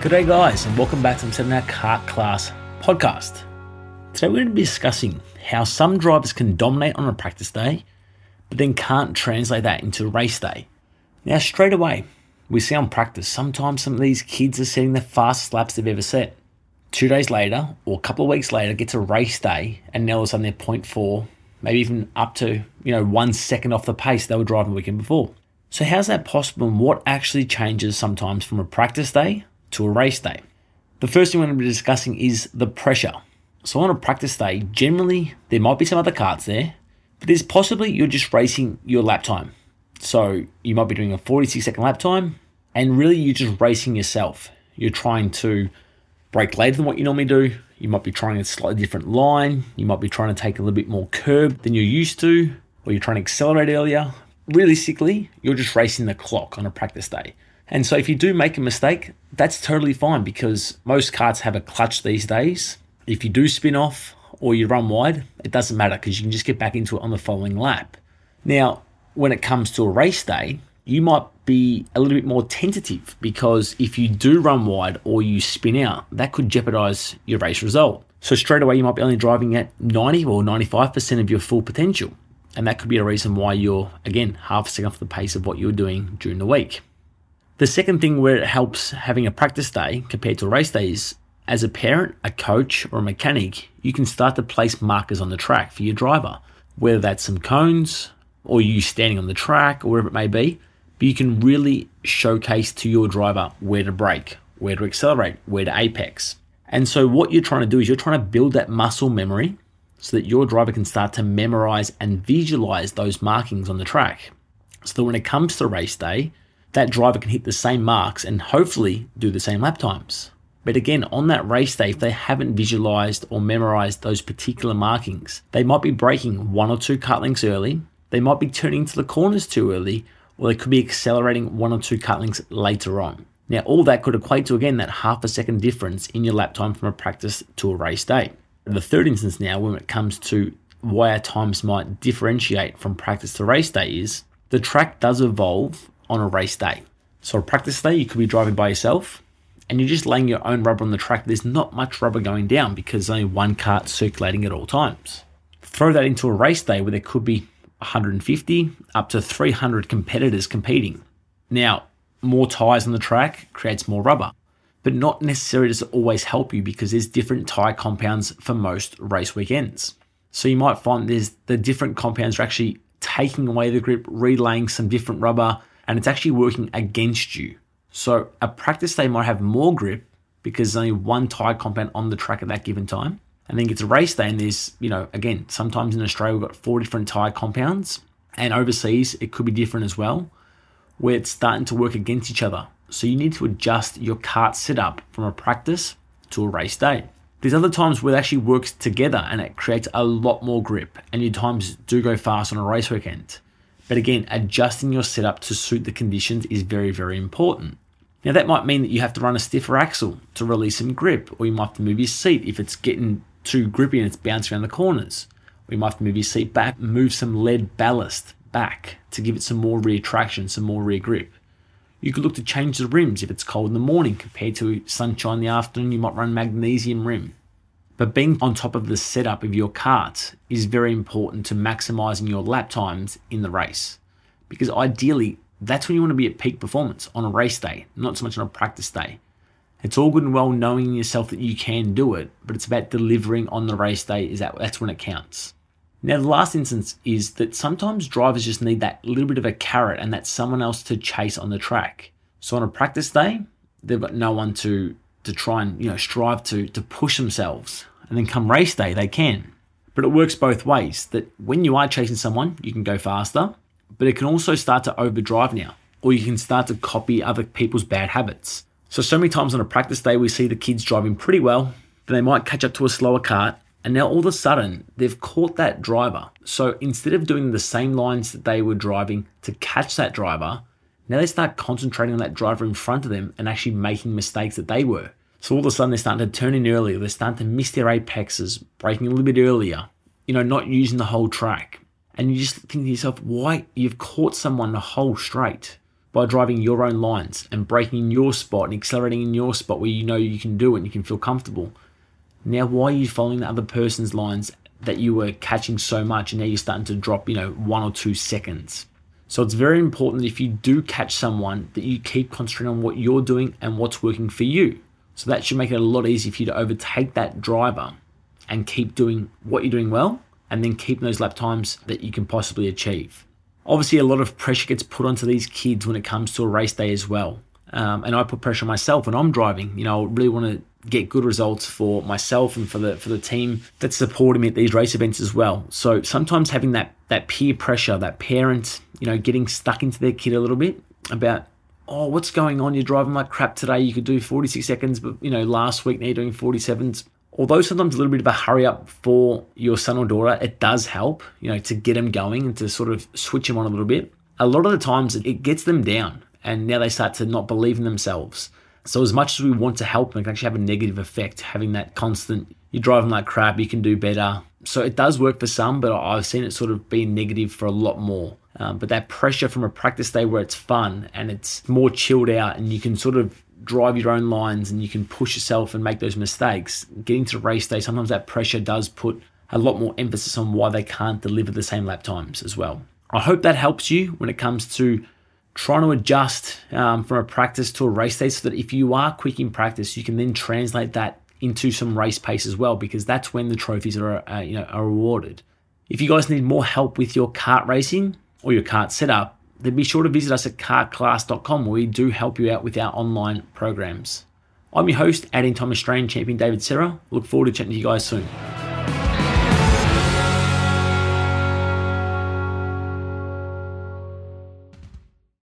G'day, guys, and welcome back to the Setting Our Kart Class podcast. Today, we're going to be discussing how some drivers can dominate on a practice day, but then can't translate that into race day. Now, straight away, we see on practice sometimes some of these kids are setting the fastest laps they've ever set. Two days later, or a couple of weeks later, gets a race day, and now all of a sudden they're 0.4, maybe even up to you know one second off the pace they were driving the weekend before. So, how's that possible, and what actually changes sometimes from a practice day to a race day. The first thing we're going to be discussing is the pressure. So on a practice day, generally there might be some other karts there, but there's possibly you're just racing your lap time. So you might be doing a 46 second lap time, and really you're just racing yourself. You're trying to brake later than what you normally do. You might be trying a slightly different line. You might be trying to take a little bit more curb than you're used to, or you're trying to accelerate earlier. Realistically, you're just racing the clock on a practice day. And so if you do make a mistake, that's totally fine because most karts have a clutch these days. If you do spin off or you run wide, it doesn't matter because you can just get back into it on the following lap. Now, when it comes to a race day, you might be a little bit more tentative because if you do run wide or you spin out, that could jeopardize your race result. So straight away, you might be only driving at 90 or 95% of your full potential. And that could be a reason why you're, again, half a second off the pace of what you were doing during the week. The second thing where it helps having a practice day compared to race day is as a parent, a coach, or a mechanic, you can start to place markers on the track for your driver, whether that's some cones or you standing on the track or wherever it may be. But you can really showcase to your driver where to brake, where to accelerate, where to apex. And so, what you're trying to do is you're trying to build that muscle memory so that your driver can start to memorize and visualize those markings on the track. So that when it comes to race day, that driver can hit the same marks and hopefully do the same lap times. But again, on that race day, if they haven't visualized or memorized those particular markings, they might be braking one or two kart lengths early, they might be turning to the corners too early, or they could be accelerating one or two kart lengths later on. Now, all that could equate to again that half a second difference in your lap time from a practice to a race day. The third instance now, when it comes to why our times might differentiate from practice to race day, is the track does evolve on a race day. So, a practice day, you could be driving by yourself and you're just laying your own rubber on the track. There's not much rubber going down because only one kart circulating at all times. Throw that into a race day where there could be 150 up to 300 competitors competing. Now, more tyres on the track creates more rubber, but not necessarily does it always help you because there's different tyre compounds for most race weekends. So you might find there's the different compounds are actually taking away the grip, relaying some different rubber, and it's actually working against you. So a practice day might have more grip because there's only one tire compound on the track at that given time. And then it's a race day, and there's, you know, again, sometimes in Australia we've got four different tire compounds, and overseas it could be different as well, where it's starting to work against each other. So you need to adjust your kart setup from a practice to a race day. There's other times where it actually works together and it creates a lot more grip, and your times do go fast on a race weekend. But again, adjusting your setup to suit the conditions is very, very important. Now, that might mean that you have to run a stiffer axle to release some grip, or you might have to move your seat if it's getting too grippy and it's bouncing around the corners. Or you might have to move your seat back, move some lead ballast back to give it some more rear traction, some more rear grip. You could look to change the rims if it's cold in the morning compared to sunshine in the afternoon. You might run magnesium rim. But being on top of the setup of your kart is very important to maximizing your lap times in the race. Because ideally, that's when you want to be at peak performance on a race day, not so much on a practice day. It's all good and well knowing yourself that you can do it, but it's about delivering on the race day is that that's when it counts. Now the last instance is that sometimes drivers just need that little bit of a carrot and that someone else to chase on the track. So on a practice day, they've got no one to to try and you know strive to to push themselves and then come race day, they can. But it works both ways that when you are chasing someone, you can go faster, but it can also start to overdrive now, or you can start to copy other people's bad habits. So, so many times on a practice day, we see the kids driving pretty well, then they might catch up to a slower kart, and now all of a sudden they've caught that driver. So instead of doing the same lines that they were driving to catch that driver, now they start concentrating on that driver in front of them and actually making mistakes that they were. So all of a sudden they're starting to turn in earlier, they're starting to miss their apexes, braking a little bit earlier, you know, not using the whole track. And you just think to yourself, why you've caught someone the whole straight. by driving your own lines and braking in your spot and accelerating in your spot where you know you can do it and you can feel comfortable. Now, why are you following the other person's lines that you were catching so much and now you're starting to drop, you know, one or two seconds? So it's very important that if you do catch someone that you keep concentrating on what you're doing and what's working for you. So that should make it a lot easier for you to overtake that driver and keep doing what you're doing well and then keep those lap times that you can possibly achieve. Obviously, a lot of pressure gets put onto these kids when it comes to a race day as well. Um, and I put pressure on myself when I'm driving. You know, I really want to get good results for myself and for the for the team that's supporting me at these race events as well. So sometimes having that that peer pressure, that parent, you know, getting stuck into their kid a little bit about oh, what's going on? You're driving like crap today. You could do 46 seconds, but you know, last week now you're doing 47s. Although sometimes a little bit of a hurry up for your son or daughter, it does help, you know, to get them going and to sort of switch them on a little bit. A lot of the times it gets them down and now they start to not believe in themselves. So as much as we want to help them, it can actually have a negative effect having that constant, you're driving like crap, you can do better. So it does work for some, but I've seen it sort of be negative for a lot more. Um, but that pressure from a practice day where it's fun and it's more chilled out and you can sort of drive your own lines and you can push yourself and make those mistakes. Getting to race day, sometimes that pressure does put a lot more emphasis on why they can't deliver the same lap times as well. I hope that helps you when it comes to trying to adjust um, from a practice to a race day so that if you are quick in practice, you can then translate that into some race pace as well, because that's when the trophies are, uh, you know, are rewarded. If you guys need more help with your kart racing or your kart setup, then be sure to visit us at kartclass.com where we do help you out with our online programs. I'm your host, Adding Time Australian champion David Sera. Look forward to chatting to you guys soon.